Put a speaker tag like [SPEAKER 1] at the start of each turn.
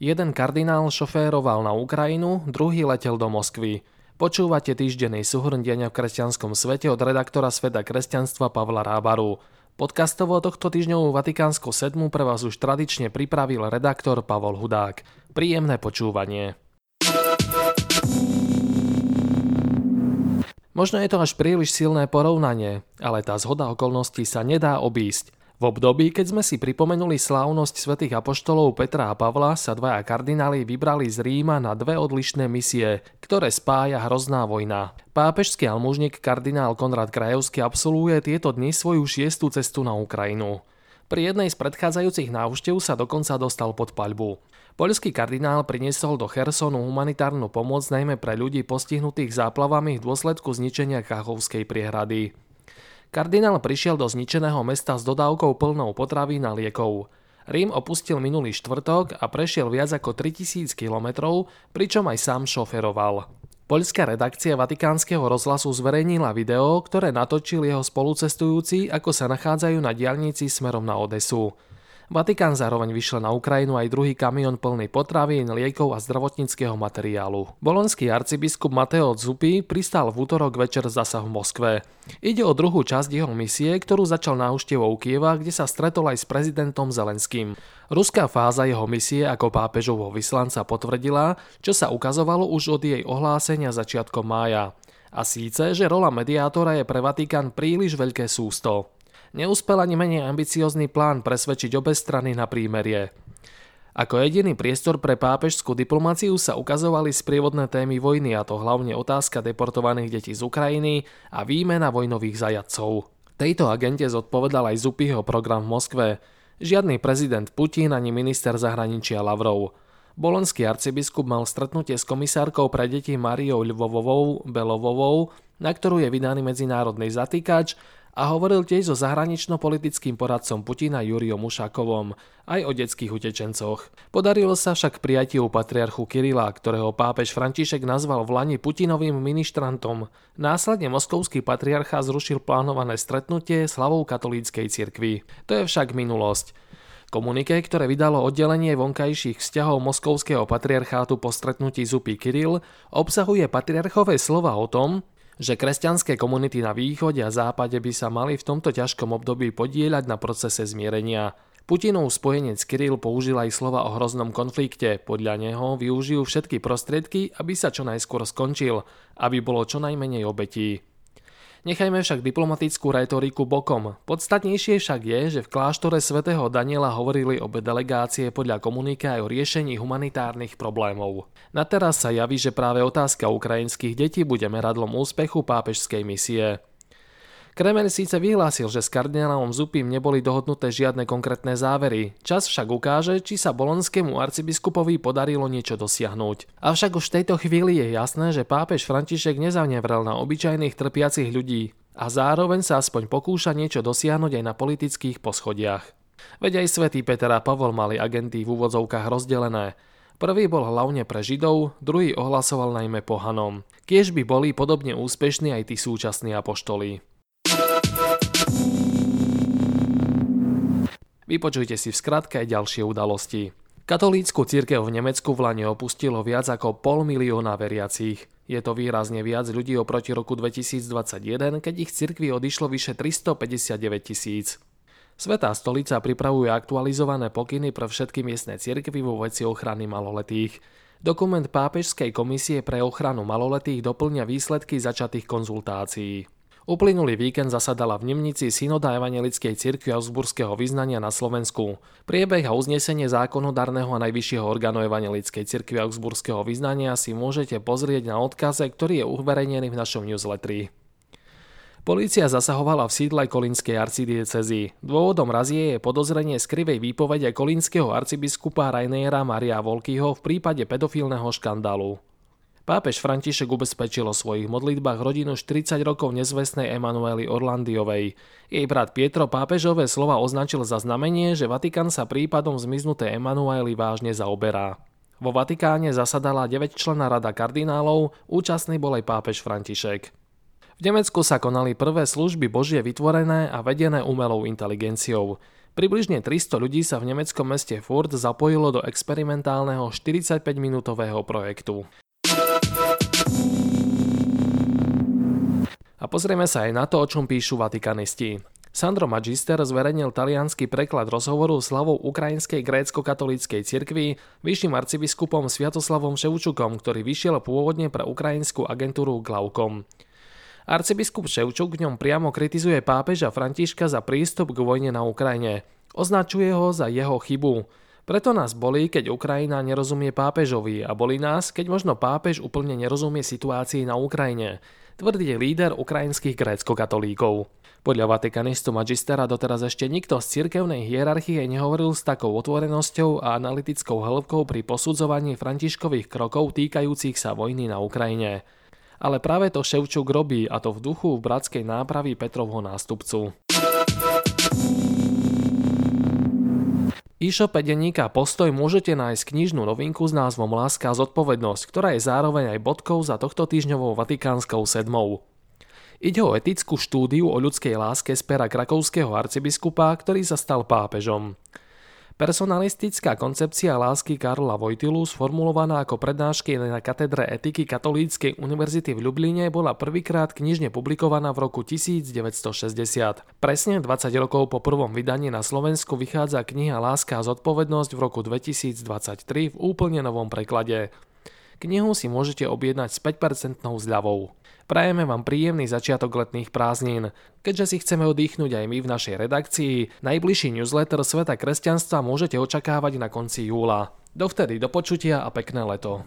[SPEAKER 1] Jeden kardinál šoféroval na Ukrajinu, druhý letel do Moskvy. Počúvate týždenný súhrn denia v kresťanskom svete od redaktora Sveta kresťanstva Pavla Rábaru. Podcastovo tohto týždňovú Vatikánsku sedmu pre vás už tradične pripravil redaktor Pavol Hudák. Príjemné počúvanie. Možno je to až príliš silné porovnanie, ale tá zhoda okolností sa nedá obísť. V období, keď sme si pripomenuli slávnosť svätých apoštolov Petra a Pavla, sa dvaja kardináli vybrali z Ríma na dve odlišné misie, ktoré spája hrozná vojna. Pápežský almužník kardinál Konrad Krajevský absolvuje tieto dni svoju šiestu cestu na Ukrajinu. Pri jednej z predchádzajúcich návštev sa dokonca dostal pod paľbu. Poľský kardinál priniesol do Chersonu humanitárnu pomoc najmä pre ľudí postihnutých záplavami v dôsledku zničenia Kachovskej priehrady. Kardinál prišiel do zničeného mesta s dodávkou plnou potravín a liekov. Rím opustil minulý štvrtok a prešiel viac ako 3000 kilometrov, pričom aj sám šoferoval. Poľská redakcia Vatikánskeho rozhlasu zverejnila video, ktoré natočil jeho spolucestujúci, ako sa nachádzajú na diaľnici smerom na Odesu. Vatikán zároveň vyšle na Ukrajinu aj druhý kamión plný potravín, liekov a zdravotníckého materiálu. Bolonský arcibiskup Mateo Zupy pristal v útorok večer zasa v Moskve. Ide o druhú časť jeho misie, ktorú začal návštevou Kieva, kde sa stretol aj s prezidentom Zelenským. Ruská fáza jeho misie ako pápežovho vyslanca potvrdila, čo sa ukazovalo už od jej ohlásenia začiatkom mája. A síce, že rola mediátora je pre Vatikán príliš veľké sústo neúspel ani menej ambiciózny plán presvedčiť obe strany na prímerie. Ako jediný priestor pre pápežskú diplomáciu sa ukazovali sprievodné témy vojny, a to hlavne otázka deportovaných detí z Ukrajiny a výmena vojnových zajadcov. Tejto agente zodpovedal aj Zupyho program v Moskve. Žiadny prezident Putin ani minister zahraničia Lavrov. Bolonský arcibiskup mal stretnutie s komisárkou pre deti Mariou Lvovovou Belovovou, na ktorú je vydaný medzinárodný zatýkač a hovoril tiež so zahranično-politickým poradcom Putina Juriom Ušakovom aj o detských utečencoch. Podarilo sa však prijatiu patriarchu Kirila, ktorého pápež František nazval v Lani Putinovým ministrantom. Následne moskovský patriarcha zrušil plánované stretnutie slavou katolíckej cirkvi. To je však minulosť. Komunike, ktoré vydalo oddelenie vonkajších vzťahov moskovského patriarchátu po stretnutí Zupy Kiril, obsahuje patriarchové slova o tom, že kresťanské komunity na východe a západe by sa mali v tomto ťažkom období podieľať na procese zmierenia. Putinov spojenec Kiril použil aj slova o hroznom konflikte. Podľa neho využijú všetky prostriedky, aby sa čo najskôr skončil, aby bolo čo najmenej obetí. Nechajme však diplomatickú retoriku bokom. Podstatnejšie však je, že v kláštore svätého Daniela hovorili obe delegácie podľa komunika aj o riešení humanitárnych problémov. Na teraz sa javí, že práve otázka ukrajinských detí bude meradlom úspechu pápežskej misie. Kreml síce vyhlásil, že s kardinálom Zupím neboli dohodnuté žiadne konkrétne závery. Čas však ukáže, či sa bolonskému arcibiskupovi podarilo niečo dosiahnuť. Avšak už v tejto chvíli je jasné, že pápež František nezavnevrel na obyčajných trpiacich ľudí a zároveň sa aspoň pokúša niečo dosiahnuť aj na politických poschodiach. Veď aj svätý Peter a Pavol mali agenty v úvodzovkách rozdelené. Prvý bol hlavne pre Židov, druhý ohlasoval najmä pohanom. Kiež by boli podobne úspešní aj tí súčasní apoštoli. Vypočujte si v skratke aj ďalšie udalosti. Katolícku církev v Nemecku v Lane opustilo viac ako pol milióna veriacich. Je to výrazne viac ľudí oproti roku 2021, keď ich cirkvi odišlo vyše 359 tisíc. Svetá stolica pripravuje aktualizované pokyny pre všetky miestne cirkvy vo veci ochrany maloletých. Dokument Pápežskej komisie pre ochranu maloletých doplňa výsledky začatých konzultácií. Uplynulý víkend zasadala v Nemnici synoda Evangelickej cirkvi Augsburského vyznania na Slovensku. Priebeh a uznesenie zákonodárneho a najvyššieho orgánu Evangelickej cirkvi Augsburského vyznania si môžete pozrieť na odkaze, ktorý je uverejnený v našom newsletteri. Polícia zasahovala v sídle kolínskej arcidiecezy. Dôvodom razie je podozrenie z krivej výpovede kolínskeho arcibiskupa Rainiera Maria Volkyho v prípade pedofilného škandálu. Pápež František ubezpečil o svojich modlitbách rodinu 40 rokov nezvestnej Emanuely Orlandiovej. Jej brat Pietro pápežové slova označil za znamenie, že Vatikán sa prípadom zmiznutej Emanuely vážne zaoberá. Vo Vatikáne zasadala 9-členná rada kardinálov, účastný bol aj pápež František. V Nemecku sa konali prvé služby Božie vytvorené a vedené umelou inteligenciou. Približne 300 ľudí sa v nemeckom meste Furt zapojilo do experimentálneho 45-minútového projektu. A pozrieme sa aj na to, o čom píšu vatikanisti. Sandro Magister zverejnil talianský preklad rozhovoru slavou Ukrajinskej grécko-katolíckej cirkvi vyšším arcibiskupom Sviatoslavom Ševčukom, ktorý vyšiel pôvodne pre ukrajinskú agentúru Glaukom. Arcibiskup Ševčuk v ňom priamo kritizuje pápeža Františka za prístup k vojne na Ukrajine. Označuje ho za jeho chybu. Preto nás bolí, keď Ukrajina nerozumie pápežovi a bolí nás, keď možno pápež úplne nerozumie situácii na Ukrajine, tvrdí líder ukrajinských grécko-katolíkov. Podľa vatikanistu Magistera doteraz ešte nikto z cirkevnej hierarchie nehovoril s takou otvorenosťou a analytickou hĺbkou pri posudzovaní františkových krokov týkajúcich sa vojny na Ukrajine ale práve to Ševčuk robí a to v duchu v bratskej nápravy Petrovho nástupcu. E-shope denníka Postoj môžete nájsť knižnú novinku s názvom Láska a zodpovednosť, ktorá je zároveň aj bodkou za tohto týždňovou vatikánskou sedmou. Ide o etickú štúdiu o ľudskej láske z pera krakovského arcibiskupa, ktorý sa stal pápežom. Personalistická koncepcia lásky Karla Vojtilu, sformulovaná ako prednášky na katedre etiky Katolíckej univerzity v Ljubline, bola prvýkrát knižne publikovaná v roku 1960. Presne 20 rokov po prvom vydaní na Slovensku vychádza kniha Láska a zodpovednosť v roku 2023 v úplne novom preklade. Knihu si môžete objednať s 5% zľavou. Prajeme vám príjemný začiatok letných prázdnin. Keďže si chceme oddychnúť aj my v našej redakcii, najbližší newsletter Sveta kresťanstva môžete očakávať na konci júla. Dovtedy do počutia a pekné leto.